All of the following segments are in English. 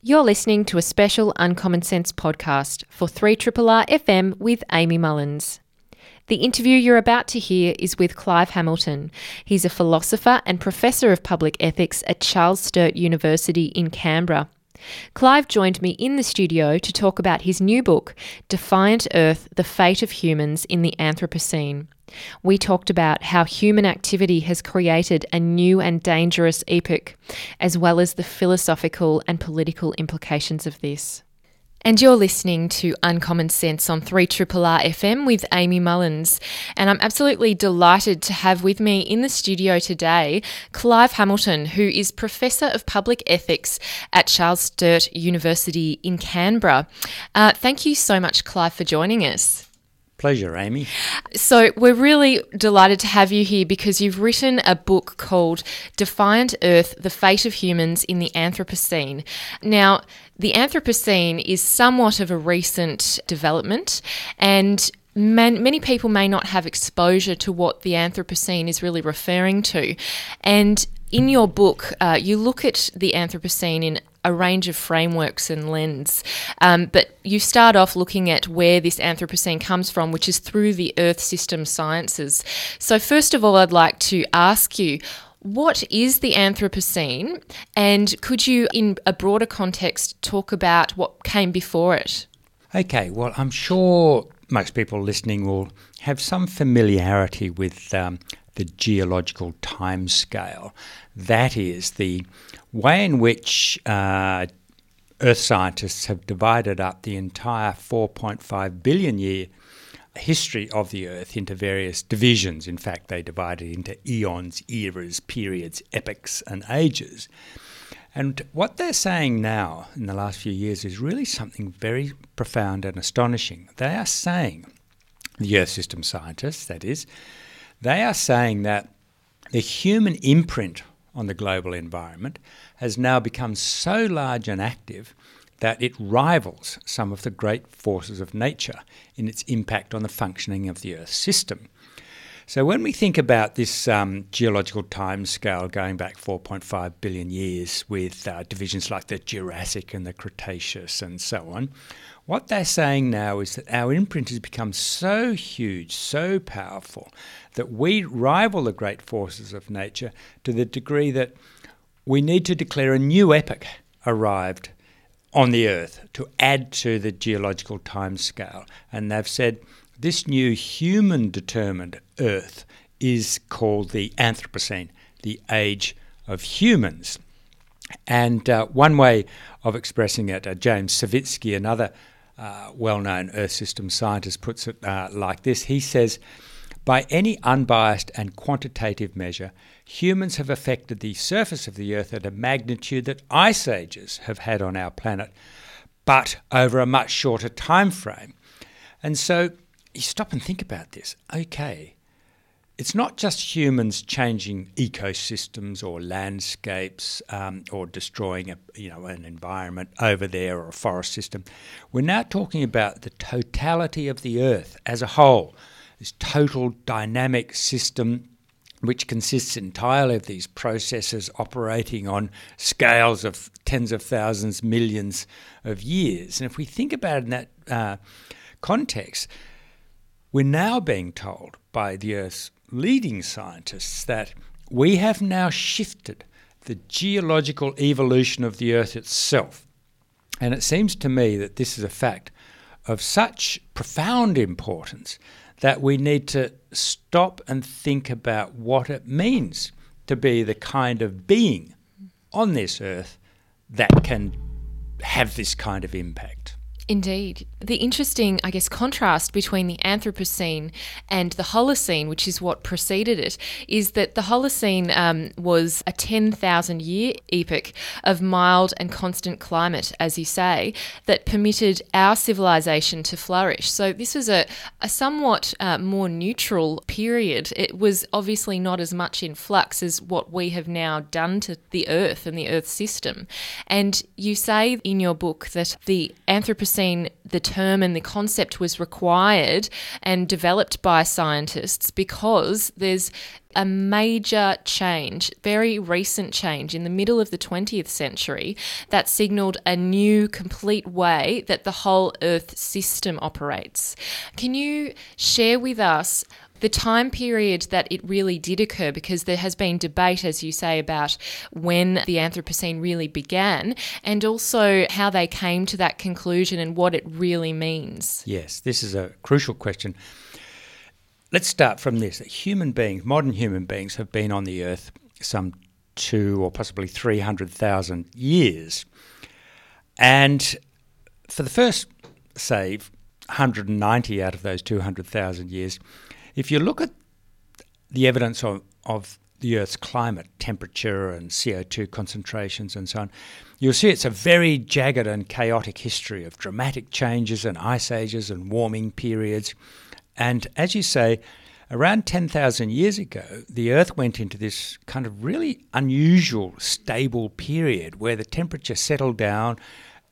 You're listening to a special Uncommon Sense podcast for 3RRR FM with Amy Mullins. The interview you're about to hear is with Clive Hamilton. He's a philosopher and professor of public ethics at Charles Sturt University in Canberra. Clive joined me in the studio to talk about his new book, Defiant Earth The Fate of Humans in the Anthropocene. We talked about how human activity has created a new and dangerous epoch, as well as the philosophical and political implications of this. And you're listening to Uncommon Sense on 3RRR FM with Amy Mullins. And I'm absolutely delighted to have with me in the studio today Clive Hamilton, who is Professor of Public Ethics at Charles Sturt University in Canberra. Uh, thank you so much, Clive, for joining us. Pleasure, Amy. So, we're really delighted to have you here because you've written a book called Defiant Earth The Fate of Humans in the Anthropocene. Now, the Anthropocene is somewhat of a recent development, and Man, many people may not have exposure to what the Anthropocene is really referring to. And in your book, uh, you look at the Anthropocene in a range of frameworks and lens. Um, but you start off looking at where this Anthropocene comes from, which is through the Earth system sciences. So, first of all, I'd like to ask you. What is the Anthropocene? And could you, in a broader context, talk about what came before it? Okay, well, I'm sure most people listening will have some familiarity with um, the geological time scale. That is the way in which uh, Earth scientists have divided up the entire 4.5 billion year history of the Earth into various divisions. In fact, they divide it into eons, eras, periods, epochs, and ages. And what they're saying now in the last few years is really something very profound and astonishing. They are saying, the Earth system scientists, that is, they are saying that the human imprint on the global environment has now become so large and active that it rivals some of the great forces of nature in its impact on the functioning of the Earth system. So, when we think about this um, geological time scale going back 4.5 billion years with uh, divisions like the Jurassic and the Cretaceous and so on, what they're saying now is that our imprint has become so huge, so powerful, that we rival the great forces of nature to the degree that we need to declare a new epoch arrived on the Earth to add to the geological time scale. And they've said this new human determined Earth is called the Anthropocene, the age of humans. And uh, one way of expressing it, uh, James Syvitski, another uh, well known Earth system scientist, puts it uh, like this He says, by any unbiased and quantitative measure, humans have affected the surface of the Earth at a magnitude that ice ages have had on our planet, but over a much shorter time frame. And so you stop and think about this. Okay, it's not just humans changing ecosystems or landscapes um, or destroying a, you know, an environment over there or a forest system. We're now talking about the totality of the earth as a whole, this total dynamic system which consists entirely of these processes operating on scales of tens of thousands, millions of years. And if we think about it in that uh, context, we're now being told by the Earth's leading scientists that we have now shifted the geological evolution of the Earth itself. And it seems to me that this is a fact of such profound importance that we need to stop and think about what it means to be the kind of being on this earth that can have this kind of impact. Indeed. The interesting, I guess, contrast between the Anthropocene and the Holocene, which is what preceded it, is that the Holocene um, was a 10,000 year epoch of mild and constant climate, as you say, that permitted our civilization to flourish. So this was a, a somewhat uh, more neutral period. It was obviously not as much in flux as what we have now done to the Earth and the Earth system. And you say in your book that the Anthropocene Anthropocene, the term and the concept was required and developed by scientists because there's a major change, very recent change in the middle of the 20th century that signaled a new, complete way that the whole Earth system operates. Can you share with us the time period that it really did occur, because there has been debate, as you say, about when the Anthropocene really began and also how they came to that conclusion and what it really means. Yes, this is a crucial question. Let's start from this. Human beings, modern human beings, have been on the earth some two or possibly 300,000 years. And for the first, say, 190 out of those 200,000 years, if you look at the evidence of, of the Earth's climate, temperature, and CO2 concentrations, and so on, you'll see it's a very jagged and chaotic history of dramatic changes and ice ages and warming periods. And as you say, around 10,000 years ago, the Earth went into this kind of really unusual, stable period where the temperature settled down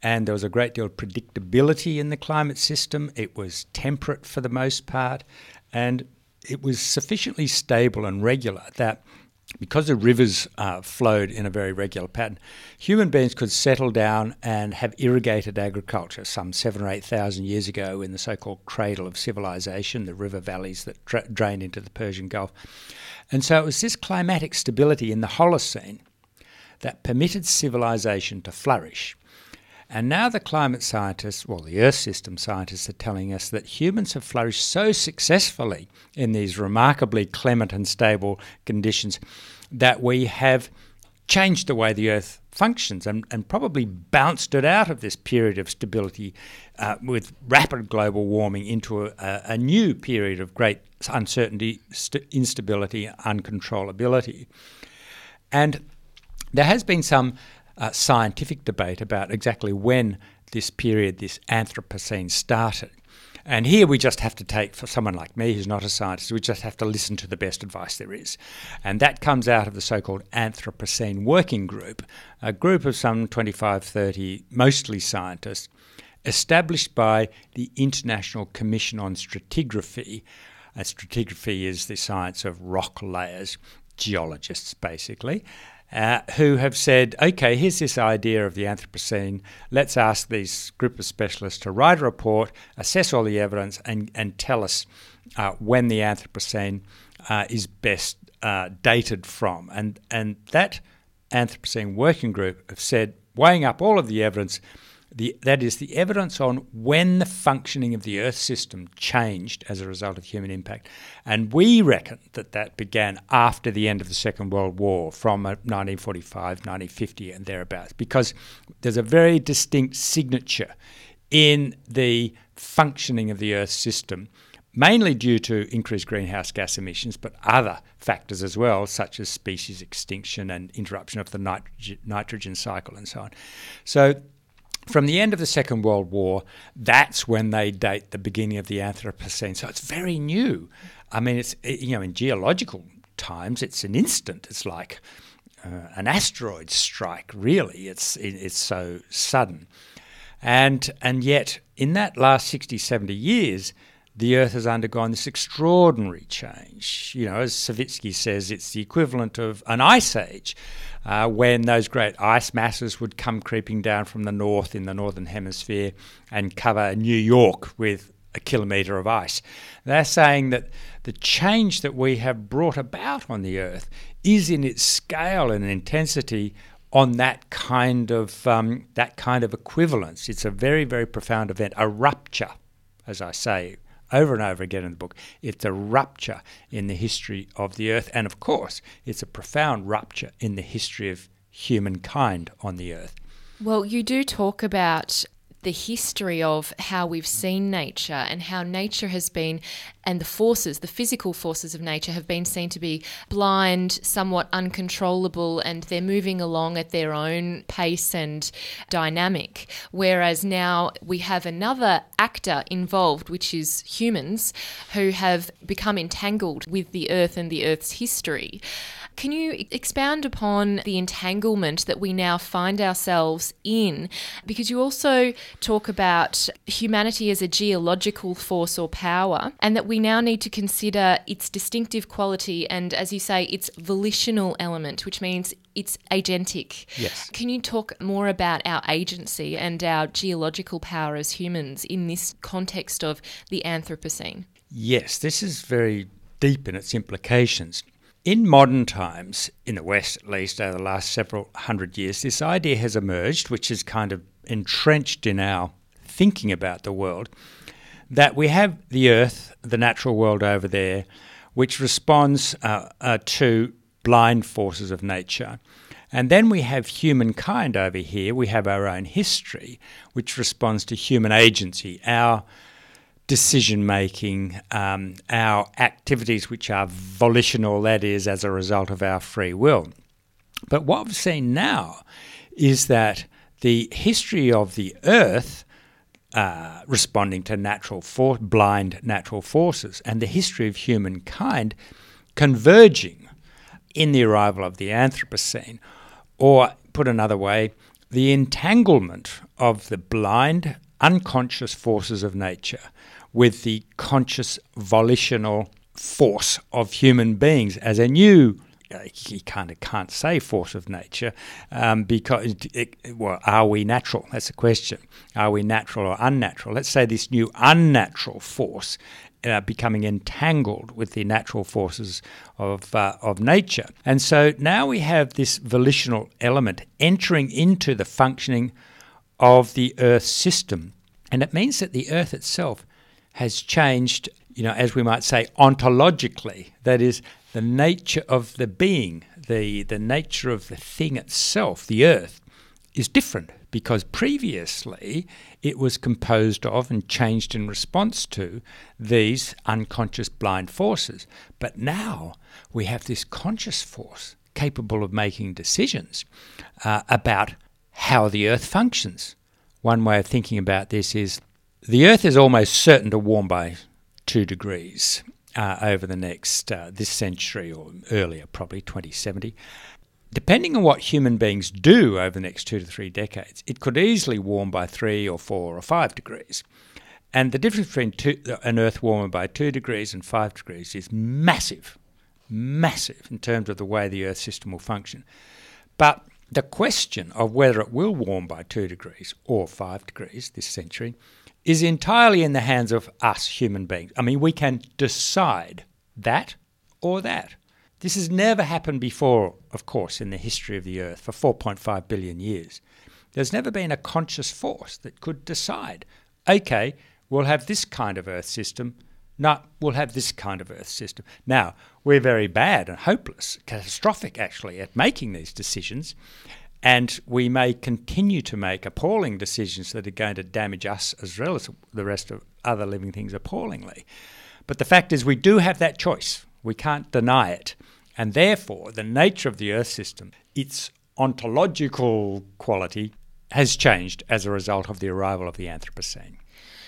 and there was a great deal of predictability in the climate system. It was temperate for the most part. And it was sufficiently stable and regular that because the rivers uh, flowed in a very regular pattern, human beings could settle down and have irrigated agriculture some seven or eight thousand years ago in the so called cradle of civilization, the river valleys that tra- drain into the Persian Gulf. And so it was this climatic stability in the Holocene that permitted civilization to flourish. And now the climate scientists, well, the Earth system scientists, are telling us that humans have flourished so successfully in these remarkably clement and stable conditions that we have changed the way the Earth functions and, and probably bounced it out of this period of stability uh, with rapid global warming into a, a new period of great uncertainty, st- instability, uncontrollability. And there has been some uh, scientific debate about exactly when this period, this Anthropocene, started. And here we just have to take, for someone like me who's not a scientist, we just have to listen to the best advice there is. And that comes out of the so called Anthropocene Working Group, a group of some 25, 30, mostly scientists, established by the International Commission on Stratigraphy. Stratigraphy is the science of rock layers, geologists basically uh, who have said, okay, here's this idea of the Anthropocene. Let's ask these group of specialists to write a report, assess all the evidence, and, and tell us uh, when the Anthropocene uh, is best uh, dated from. And, and that Anthropocene working group have said, weighing up all of the evidence, the, that is the evidence on when the functioning of the Earth system changed as a result of human impact. And we reckon that that began after the end of the Second World War, from 1945, uh, 1950, and thereabouts, because there's a very distinct signature in the functioning of the Earth system. Mainly due to increased greenhouse gas emissions, but other factors as well, such as species extinction and interruption of the nitrogen, nitrogen cycle and so on. So from the end of the Second World War, that's when they date the beginning of the Anthropocene. So it's very new. I mean, it's you know in geological times, it's an instant. It's like uh, an asteroid strike. Really, it's it, it's so sudden, and and yet in that last 60, 70 years, the Earth has undergone this extraordinary change. You know, as Syvitski says, it's the equivalent of an ice age, uh, when those great ice masses would come creeping down from the north in the northern hemisphere and cover New York with a kilometre of ice. They're saying that the change that we have brought about on the Earth is in its scale and intensity on that kind of um, that kind of equivalence. It's a very very profound event, a rupture, as I say over and over again in the book. It's a rupture in the history of the earth. And of course, it's a profound rupture in the history of humankind on the earth. Well, you do talk about the history of how we've seen nature and how nature has been, and the forces, the physical forces of nature, have been seen to be blind, somewhat uncontrollable, and they're moving along at their own pace and dynamic. Whereas now we have another actor involved, which is humans, who have become entangled with the earth and the earth's history. Can you expound upon the entanglement that we now find ourselves in? Because you also talk about humanity as a geological force or power, and that we now need to consider its distinctive quality and, as you say, its volitional element, which means it's agentic. Yes. Can you talk more about our agency and our geological power as humans in this context of the Anthropocene? Yes, this is very deep in its implications. In modern times, in the West at least, over the last several hundred years, this idea has emerged, which is kind of entrenched in our thinking about the world, that we have the Earth, the natural world over there, which responds uh, uh, to blind forces of nature. And then we have humankind over here. We have our own history, which responds to human agency, our decision making, um, our activities which are volitional, that is, as a result of our free will. But what we've seen now is that the history of the earth uh, responding to natural for- blind natural forces and the history of humankind converging in the arrival of the Anthropocene, or put another way, the entanglement of the blind, unconscious forces of nature with the conscious volitional force of human beings as a new you kind of can't say force of nature um, because it, well are we natural? That's the question. Are we natural or unnatural? Let's say this new unnatural force uh, becoming entangled with the natural forces of uh, of nature. And so now we have this volitional element entering into the functioning of the earth system. And it means that the earth itself has changed, you know, as we might say, ontologically. That is, the nature of the being, the, the nature of the thing itself, the earth, is different because previously it was composed of and changed in response to these unconscious blind forces. But now we have this conscious force capable of making decisions uh, about how the earth functions. One way of thinking about this is the Earth is almost certain to warm by two degrees uh, over the next, uh, this century or earlier, probably 2070. Depending on what human beings do over the next two to three decades, it could easily warm by three or four or five degrees. And the difference between two, an Earth warmer by two degrees and five degrees is massive, massive in terms of the way the Earth system will function. But the question of whether it will warm by two degrees or five degrees this century is entirely in the hands of us human beings. I mean, we can decide that or that. This has never happened before, of course, in the history of the Earth for 4.5 billion years. There's never been a conscious force that could decide, okay, we'll have this kind of Earth system, no, we'll have this kind of Earth system. Now, we're very bad and hopeless, catastrophic actually, at making these decisions. And we may continue to make appalling decisions that are going to damage us as well as the rest of other living things appallingly. But the fact is, we do have that choice. We can't deny it. And therefore, the nature of the Earth system, its ontological quality, has changed as a result of the arrival of the Anthropocene.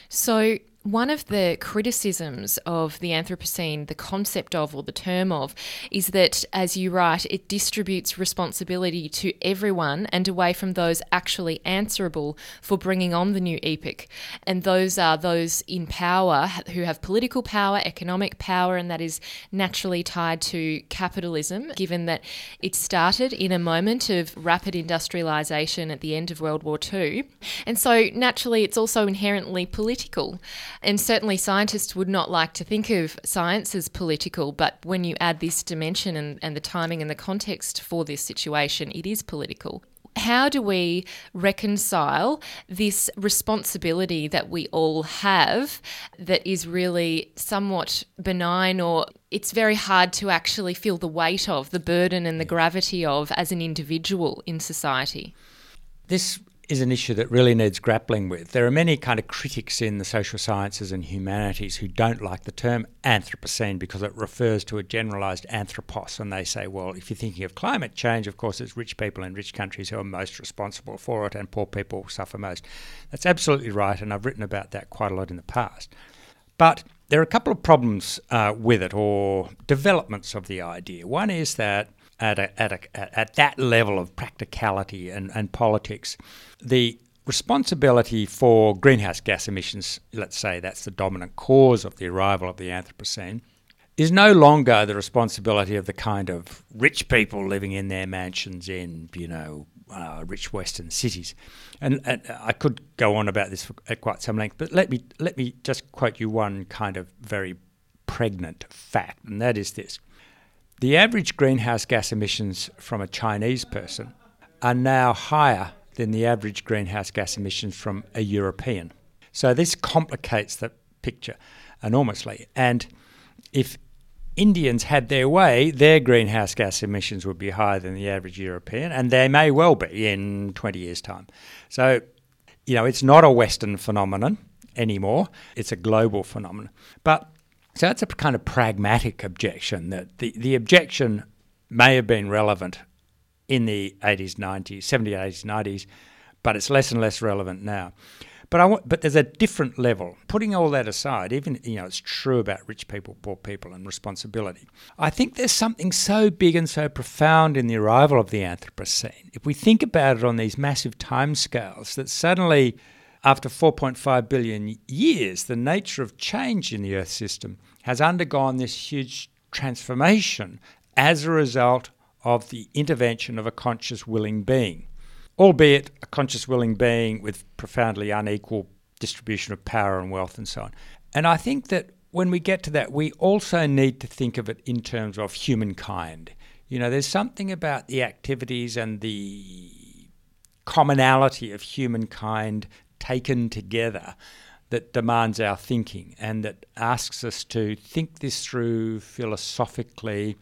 So, one of the criticisms of the Anthropocene, the concept of or the term of, is that, as you write, it distributes responsibility to everyone and away from those actually answerable for bringing on the new epoch. And those are those in power who have political power, economic power, and that is naturally tied to capitalism, given that it started in a moment of rapid industrialisation at the end of World War II. And so, naturally, it's also inherently political. And certainly, scientists would not like to think of science as political, but when you add this dimension and, and the timing and the context for this situation, it is political how do we reconcile this responsibility that we all have that is really somewhat benign or it's very hard to actually feel the weight of, the burden and the gravity of as an individual in society? This is an issue that really needs grappling with. There are many kind of critics in the social sciences and humanities who don't like the term Anthropocene because it refers to a generalized anthropos. And they say, well, if you're thinking of climate change, of course, it's rich people in rich countries who are most responsible for it, and poor people suffer most. That's absolutely right, and I've written about that quite a lot in the past. But there are a couple of problems uh, with it, or developments of the idea. One is that at, a, at, a, at that level of practicality and, and politics. The responsibility for greenhouse gas emissions, let's say that's the dominant cause of the arrival of the Anthropocene, is no longer the responsibility of the kind of rich people living in their mansions in, you know, uh, rich Western cities. And, and, I could go on about this at quite some length, but let me let me just quote you one kind of very pregnant fact, and that is this: the average greenhouse gas emissions from a Chinese person are now higher than the average greenhouse gas emissions from a European. So this complicates the picture enormously. And if Indians had their way, their greenhouse gas emissions would be higher than the average European, and they may well be in 20 years' time. So, you know, it's not a Western phenomenon anymore, it's a global phenomenon. But so that's a kind of pragmatic objection that the, the objection may have been relevant in the 80s, 90s, 70s, 80s, 90s, but it's less and less relevant now. But I want, but there's a different level. Putting all that aside, even you know, it's true about rich people, poor people, and responsibility. I think there's something so big and so profound in the arrival of the Anthropocene. If we think about it on these massive timescales, that suddenly, after 4.5 billion years, the nature of change in the Earth system has undergone this huge transformation as a result of the intervention of a conscious willing being, albeit a conscious willing being with profoundly unequal distribution of power and wealth and so on. And I think that when we get to that, we also need to think of it in terms of humankind. You know, there's something about the activities and the commonality of humankind taken together that demands our thinking and that asks us to think this through philosophically,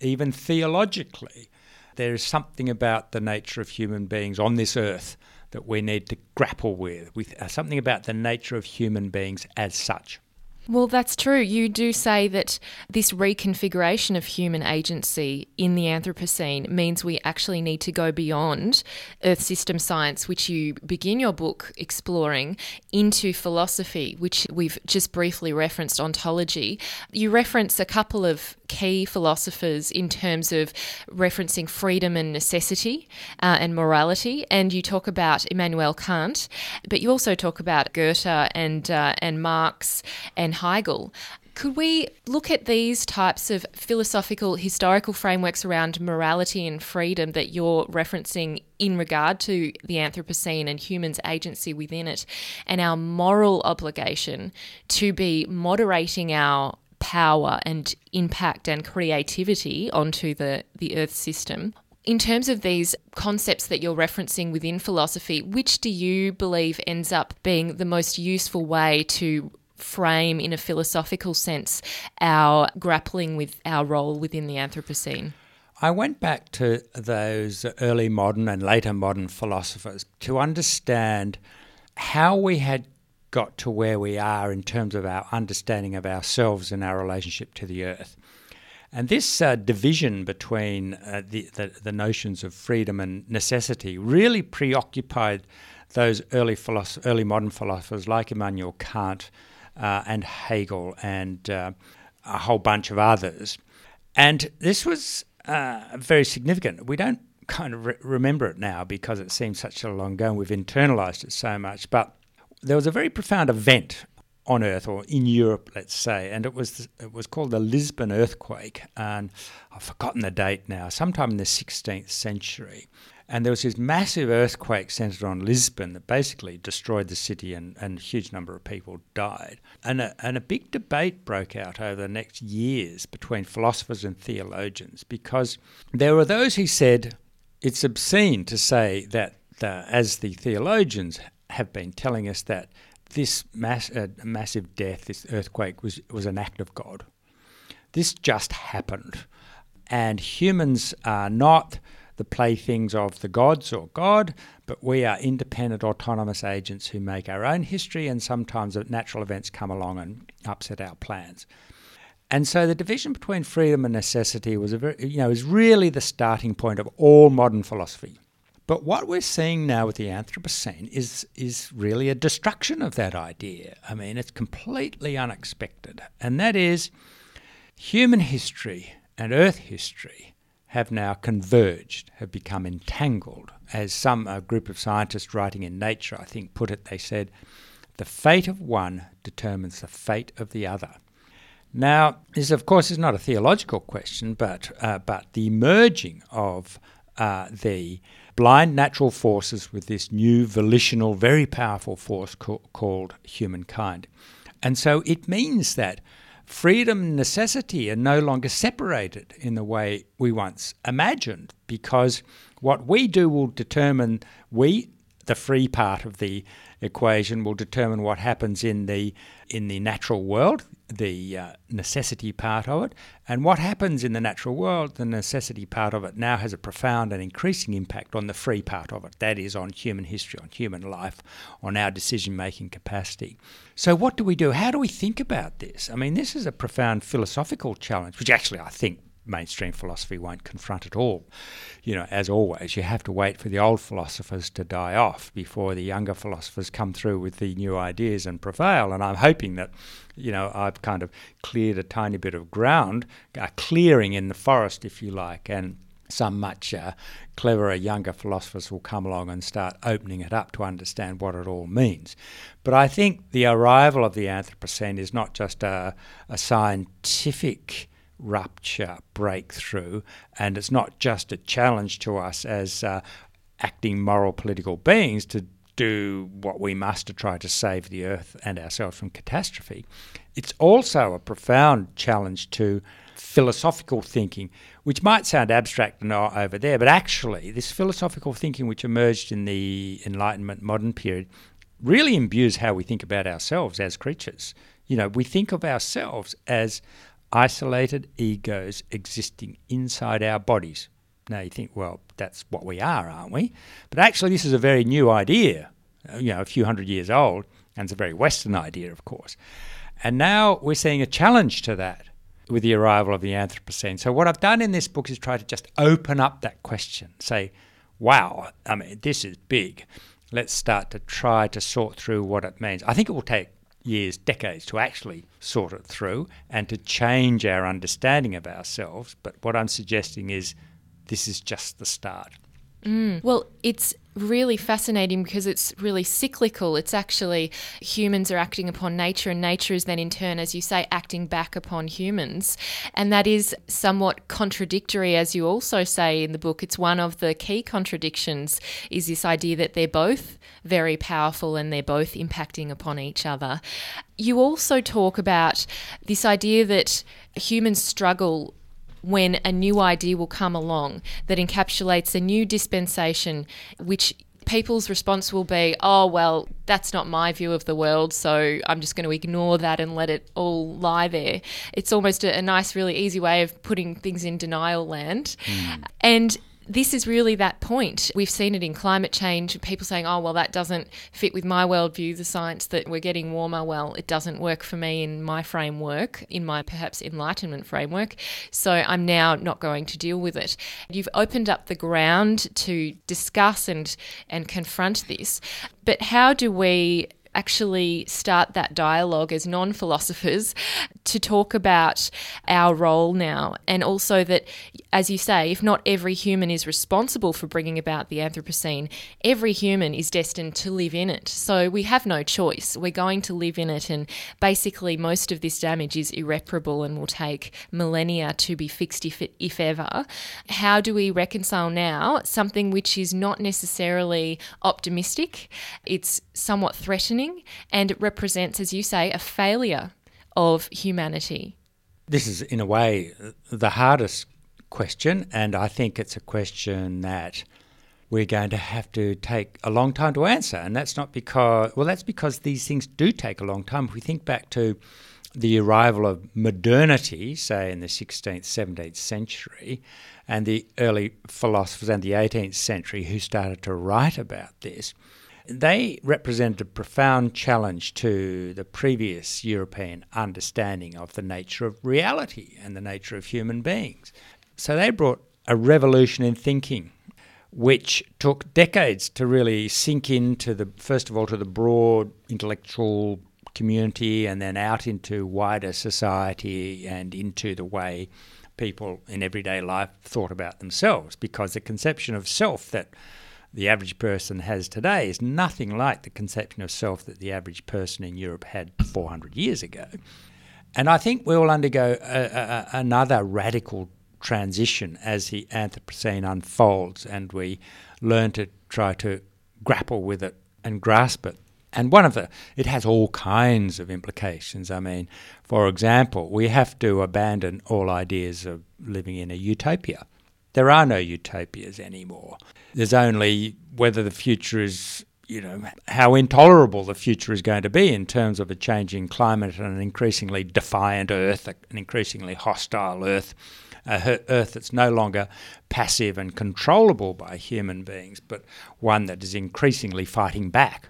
even theologically. There is something about the nature of human beings on this earth that we need to grapple with, with uh, something about the nature of human beings as such. Well, that's true. You do say that this reconfiguration of human agency in the Anthropocene means we actually need to go beyond Earth system science, which you begin your book exploring, into philosophy, which we've just briefly referenced ontology. You reference a couple of key philosophers in terms of referencing freedom and necessity uh, and morality, and you talk about Immanuel Kant, but you also talk about Goethe and uh, and Marx and Hegel. Could we look at these types of philosophical, historical frameworks around morality and freedom that you're referencing in regard to the Anthropocene and humans' agency within it, and our moral obligation to be moderating our power and impact and creativity onto the, the Earth system? In terms of these concepts that you're referencing within philosophy, which do you believe ends up being the most useful way to frame, in a philosophical sense, our grappling with our role within the Anthropocene? I went back to those early modern and later modern philosophers to understand how we had got to where we are in terms of our understanding of ourselves and our relationship to the earth. And this uh, division between uh, the, the, the, notions of freedom and necessity really preoccupied those early, philosoph- early modern philosophers like Immanuel Kant uh, and Hegel and uh, a whole bunch of others. And this was uh, very significant. We don't kind of re- remember it now because it seems such a long ago and we've internalized it so much. But there was a very profound event on Earth or in Europe, let's say, and it was it was called the Lisbon earthquake, and I've forgotten the date now, sometime in the 16th century. And there was this massive earthquake centered on Lisbon that basically destroyed the city and, and a huge number of people died. And a, and a big debate broke out over the next years between philosophers and theologians because there were those who said it's obscene to say that, the, as the theologians have been telling us, that this mass, uh, massive death, this earthquake, was, was an act of God. This just happened. And humans are not the playthings of the gods or God, but we are independent, autonomous agents who make our own history, and sometimes natural events come along and upset our plans. And so the division between freedom and necessity was a very, you know, is really the starting point of all modern philosophy. But what we're seeing now with the Anthropocene is is really a destruction of that idea. I mean, it's completely unexpected, and that is human history and Earth history have now converged, have become entangled. As some group of scientists writing in Nature, I think, put it, they said, the fate of one determines the fate of the other. Now, this, of course, is not a theological question, but, uh, but the merging of uh, the blind natural forces with this new volitional, very powerful force co- called humankind. And so it means that freedom and necessity are no longer separated in the way we once imagined, because what we do will determine, we, the free part of the equation, will determine what happens in the in the natural world, the uh, necessity part of it. And what happens in the natural world, the necessity part of it, now has a profound and increasing impact on the free part of it. That is, on human history, on human life, on our decision making capacity. So, what do we do? How do we think about this? I mean, this is a profound philosophical challenge, which actually I think mainstream philosophy won't confront at all. You know, as always, you have to wait for the old philosophers to die off before the younger philosophers come through with the new ideas and prevail. And I'm hoping that, you know, I've kind of cleared a tiny bit of ground, a clearing in the forest, if you like, and some much uh, cleverer younger philosophers will come along and start opening it up to understand what it all means. But I think the arrival of the Anthropocene is not just a, a scientific rupture, breakthrough, and it's not just a challenge to us as uh, acting moral political beings to do what we must to try to save the earth and ourselves from catastrophe. It's also a profound challenge to philosophical thinking, which might sound abstract and over there, but actually, this philosophical thinking which emerged in the Enlightenment modern period really imbues how we think about ourselves as creatures. You know, we think of ourselves as isolated egos existing inside our bodies. Now you think, well, that's what we are, aren't we? But actually, this is a very new idea, uh, you know, a few hundred years old, and it's a very Western idea, of course. And now we're seeing a challenge to that with the arrival of the Anthropocene. So, what I've done in this book is try to just open up that question, say, wow, I mean, this is big. Let's start to try to sort through what it means. I think it will take years, decades to actually sort it through and to change our understanding of ourselves. But what I'm suggesting is this is just the start. Mm. Well, it's really fascinating because it's really cyclical. It's actually humans are acting upon nature, and nature is then, in turn, as you say, acting back upon humans. And that is somewhat contradictory, as you also say in the book. It's one of the key contradictions is this idea that they're both very powerful and they're both impacting upon each other. You also talk about this idea that humans struggle when a new idea will come along that encapsulates a new dispensation, which people's response will be, oh, well, that's not my view of the world, so I'm just going to ignore that and let it all lie there. It's almost a, a nice, really easy way of putting things in denial land. Mm. And this is really that point. We've seen it in climate change, people saying, oh, well, that doesn't fit with my worldview, the science that we're getting warmer. Well, it doesn't work for me in my framework, in my perhaps enlightenment framework. So I'm now not going to deal with it. You've opened up the ground to discuss and, and confront this. But how do we actually start that dialogue as non philosophers to talk about our role now. And also that, as you say, if not every human is responsible for bringing about the Anthropocene, every human is destined to live in it. So we have no choice. We're going to live in it. And basically, most of this damage is irreparable and will take millennia to be fixed, if, if ever. How do we reconcile now something which is not necessarily optimistic? It's somewhat threatening and it represents, as you say, a failure of humanity. This is, in a way, the hardest question, and I think it's a question that we're going to have to take a long time to answer. And that's not because, well, that's because these things do take a long time. If we think back to the arrival of modernity, say in the 16th, 17th century, and the early philosophers and the 18th century who started to write about this, they represented a profound challenge to the previous European understanding of the nature of reality and the nature of human beings. So they brought a revolution in thinking, which took decades to really sink into the, first of all, to the broad intellectual community and then out into wider society and into the way people in everyday life thought about themselves because the conception of self that the average person has today is nothing like the conception of self that the average person in Europe had 400 years ago. And I think we will undergo a, a, another radical transition as the Anthropocene unfolds and we learn to try to grapple with it and grasp it. And one of the, it has all kinds of implications. I mean, for example, we have to abandon all ideas of living in a utopia. There are no utopias anymore. There's only whether the future is, you know, how intolerable the future is going to be in terms of a changing climate and an increasingly defiant Earth, an increasingly hostile Earth, a Earth that's no longer passive and controllable by human beings, but one that is increasingly fighting back,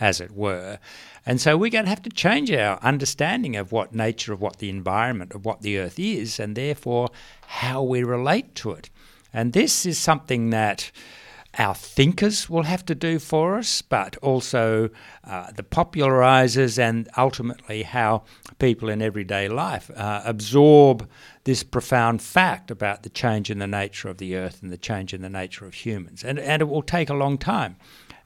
as it were. And so we're going to have to change our understanding of what nature, of what the environment, of what the Earth is, and therefore how we relate to it. And this is something that our thinkers will have to do for us, but also uh, the popularizers and ultimately how people in everyday life uh, absorb this profound fact about the change in the nature of the earth and the change in the nature of humans. And, and it will take a long time.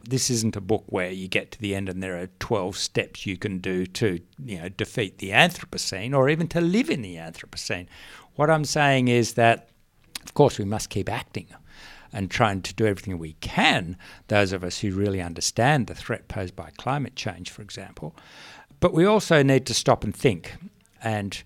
This isn't a book where you get to the end and there are 12 steps you can do to you know, defeat the Anthropocene or even to live in the Anthropocene. What I'm saying is that of course, we must keep acting and trying to do everything we can, those of us who really understand the threat posed by climate change, for example. But we also need to stop and think and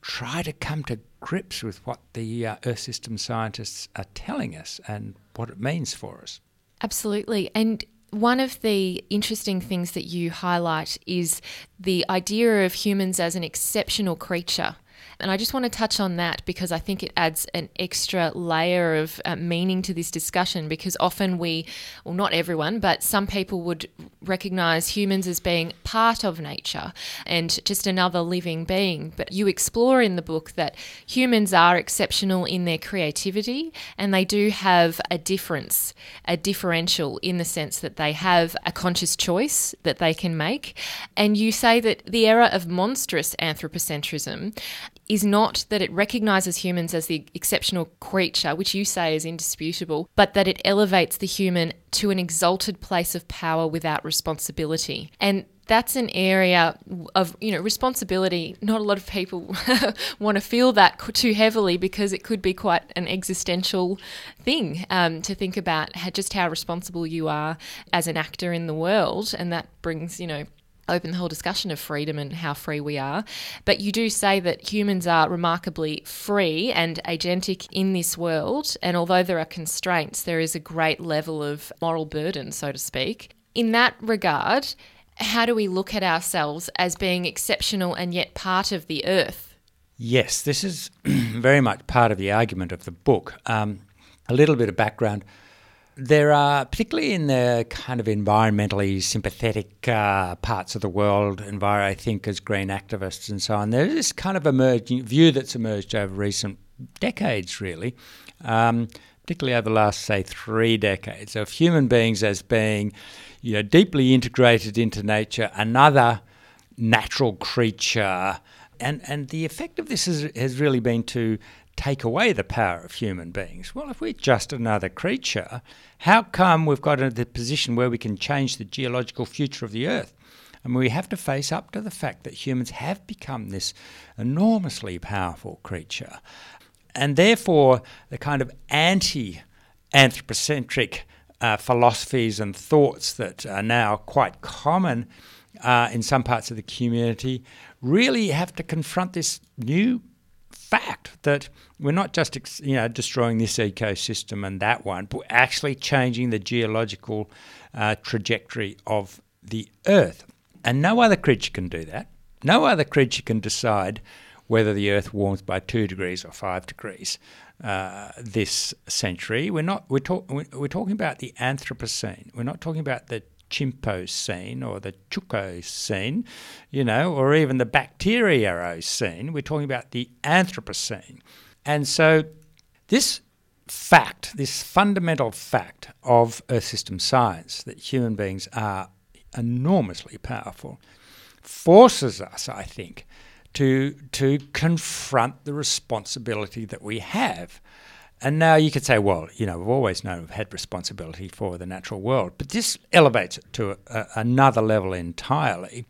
try to come to grips with what the uh, Earth system scientists are telling us and what it means for us. Absolutely. And one of the interesting things that you highlight is the idea of humans as an exceptional creature. And I just want to touch on that because I think it adds an extra layer of uh, meaning to this discussion because often we, well, not everyone, but some people would recognize humans as being part of nature and just another living being. But you explore in the book that humans are exceptional in their creativity and they do have a difference, a differential in the sense that they have a conscious choice that they can make. And you say that the era of monstrous anthropocentrism is not that it recognizes humans as the exceptional creature, which you say is indisputable, but that it elevates the human to an exalted place of power without responsibility. And that's an area of you know responsibility not a lot of people want to feel that too heavily because it could be quite an existential thing um, to think about how, just how responsible you are as an actor in the world and that brings you know open the whole discussion of freedom and how free we are. But you do say that humans are remarkably free and agentic in this world. And although there are constraints, there is a great level of moral burden, so to speak. In that regard, how do we look at ourselves as being exceptional and yet part of the earth? Yes, this is very much part of the argument of the book. Um, a little bit of background. There are, particularly in the kind of environmentally sympathetic uh, parts of the world, enviro, I think, as green activists and so on, there is this kind of emerging view that's emerged over recent decades, really, um, particularly over the last, say, three decades, of human beings as being, you know, deeply integrated into nature, another natural creature. And, and the effect of this has, has really been to take away the power of human beings. Well, if we're just another creature, how come we've got into the position where we can change the geological future of the Earth? And we have to face up to the fact that humans have become this enormously powerful creature. And therefore, the kind of anti anthropocentric uh, philosophies and thoughts that are now quite common uh, in some parts of the community really have to confront this new fact that we're not just you know destroying this ecosystem and that one, but actually changing the geological uh, trajectory of the Earth. And no other creature can do that. No other creature can decide whether the Earth warms by two degrees or five degrees uh, this century. We're not. We're, talk, we're talking about the Anthropocene. We're not talking about the Chimpocene or the Chukocene, you know, or even the Bacteriocene. We're talking about the Anthropocene. And so this fact, this fundamental fact of Earth system science, that human beings are enormously powerful, forces us, I think, to, to confront the responsibility that we have. And now you could say, well, you know, we've always known we've had responsibility for the natural world, but this elevates it to a, another level entirely,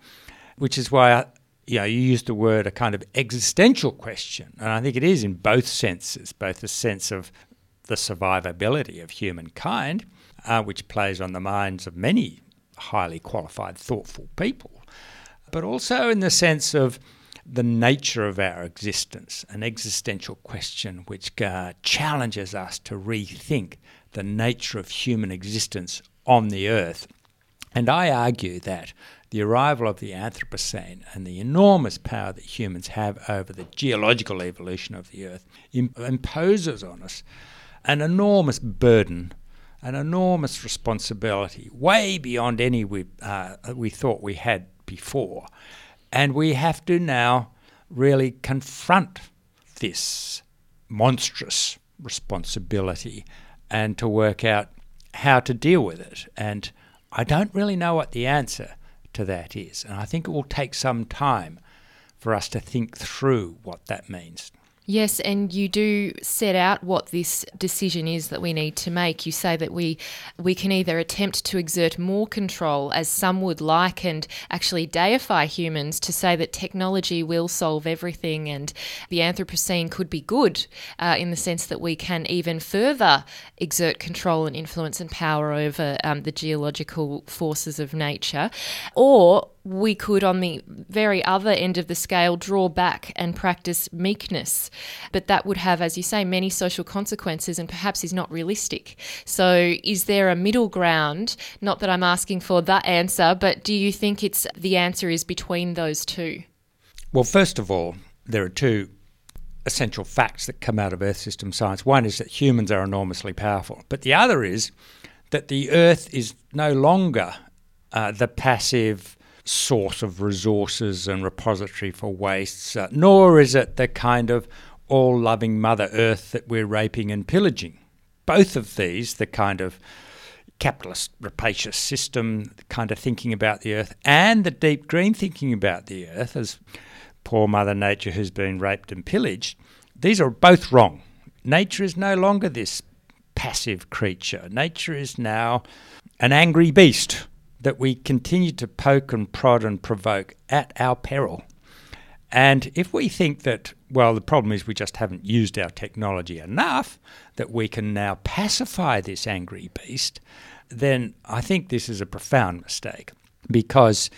which is why, you know, you used the word a kind of existential question. And I think it is in both senses, both the sense of the survivability of humankind, uh, which plays on the minds of many highly qualified, thoughtful people, but also in the sense of the nature of our existence, an existential question which uh, challenges us to rethink the nature of human existence on the earth. And I argue that the arrival of the Anthropocene and the enormous power that humans have over the geological evolution of the earth imposes on us an enormous burden, an enormous responsibility, way beyond any we, uh, we thought we had before. And we have to now really confront this monstrous responsibility and to work out how to deal with it. And I don't really know what the answer to that is. And I think it will take some time for us to think through what that means. Yes, and you do set out what this decision is that we need to make. You say that we we can either attempt to exert more control, as some would like, and actually deify humans to say that technology will solve everything, and the Anthropocene could be good uh, in the sense that we can even further exert control and influence and power over um, the geological forces of nature, or we could, on the very other end of the scale, draw back and practice meekness. But that would have, as you say, many social consequences and perhaps is not realistic. So, is there a middle ground? Not that I'm asking for that answer, but do you think it's the answer is between those two? Well, first of all, there are two essential facts that come out of Earth system science. One is that humans are enormously powerful, but the other is that the Earth is no longer uh, the passive source of resources and repository for wastes, uh, nor is it the kind of all loving Mother Earth that we're raping and pillaging. Both of these, the kind of capitalist rapacious system kind of thinking about the earth and the deep green thinking about the earth as poor mother nature who's been raped and pillaged these are both wrong. Nature is no longer this passive creature. Nature is now an angry beast that we continue to poke and prod and provoke at our peril. And if we think that, well, the problem is we just haven't used our technology enough, that we can now pacify this angry beast, then I think this is a profound mistake because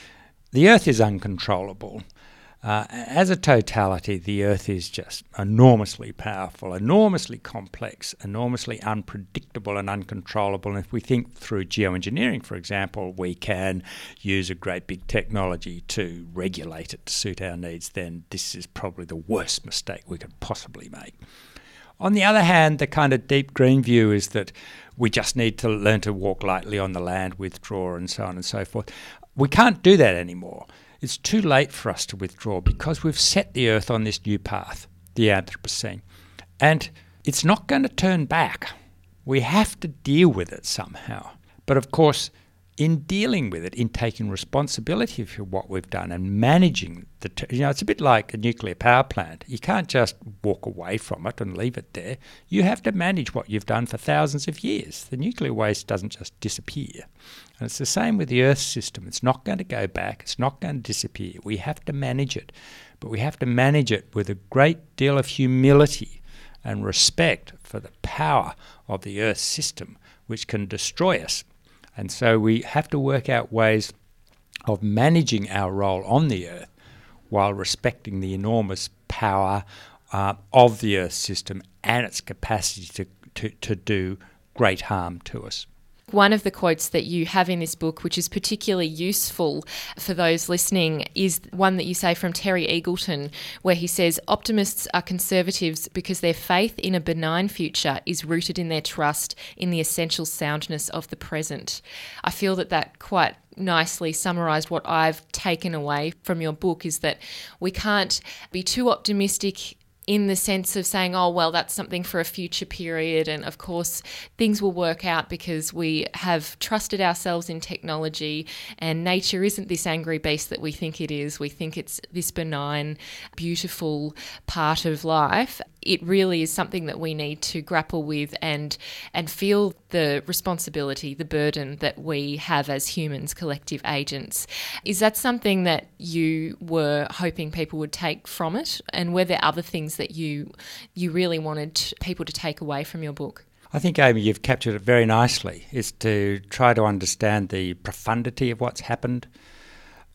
the earth is uncontrollable. Uh, as a totality, the Earth is just enormously powerful, enormously complex, enormously unpredictable and uncontrollable. And if we think through geoengineering, for example, we can use a great big technology to regulate it to suit our needs, then this is probably the worst mistake we could possibly make. On the other hand, the kind of deep green view is that we just need to learn to walk lightly on the land, withdraw, and so on and so forth. We can't do that anymore it's too late for us to withdraw because we've set the Earth on this new path, the Anthropocene. And it's not going to turn back. We have to deal with it somehow. But of course, in dealing with it, in taking responsibility for what we've done and managing the, t- you know, it's a bit like a nuclear power plant. You can't just walk away from it and leave it there. You have to manage what you've done for thousands of years. The nuclear waste doesn't just disappear. And it's the same with the Earth system. It's not going to go back, it's not going to disappear. We have to manage it. But we have to manage it with a great deal of humility and respect for the power of the Earth system, which can destroy us and so we have to work out ways of managing our role on the Earth while respecting the enormous power uh, of the Earth system and its capacity to, to, to do great harm to us. One of the quotes that you have in this book, which is particularly useful for those listening, is one that you say from Terry Eagleton, where he says, Optimists are conservatives because their faith in a benign future is rooted in their trust in the essential soundness of the present. I feel that that quite nicely summarized what I've taken away from your book is that we can't be too optimistic in the sense of saying, oh, well, that's something for a future period. And of course, things will work out because we have trusted ourselves in technology, and nature isn't this angry beast that we think it is. We think it's this benign, beautiful part of life. It really is something that we need to grapple with and and feel the responsibility, the burden that we have as humans, collective agents. Is that something that you were hoping people would take from it? And were there other things that you you really wanted people to take away from your book? I think, Amy, you've captured it very nicely. Is to try to understand the profundity of what's happened,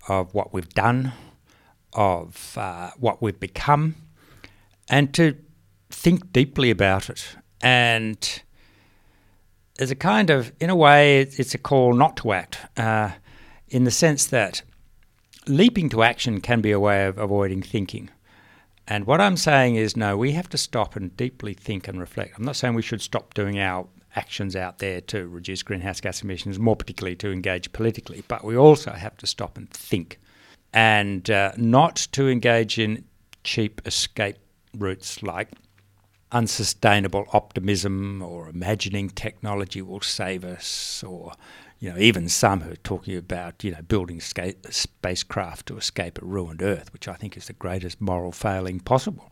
of what we've done, of uh, what we've become, and to think deeply about it. And there's a kind of, in a way, it's a call not to act, uh, in the sense that leaping to action can be a way of avoiding thinking. And what I'm saying is, no, we have to stop and deeply think and reflect. I'm not saying we should stop doing our actions out there to reduce greenhouse gas emissions, more particularly to engage politically, but we also have to stop and think and uh, not to engage in cheap escape routes like unsustainable optimism or imagining technology will save us or you know, even some who are talking about, you know, building spacecraft to escape a ruined Earth, which I think is the greatest moral failing possible.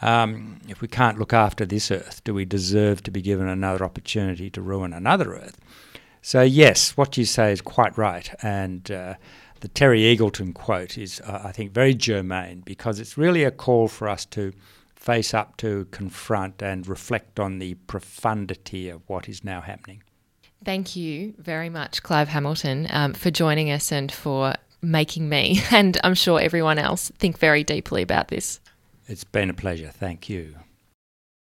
Um, if we can't look after this Earth, do we deserve to be given another opportunity to ruin another Earth? So, yes, what you say is quite right. And uh, the Terry Eagleton quote is, uh, I think, very germane because it's really a call for us to face up to, confront, and reflect on the profundity of what is now happening. Thank you very much, Clive Hamilton, um, for joining us and for making me, and I'm sure everyone else, think very deeply about this. It's been a pleasure. Thank you.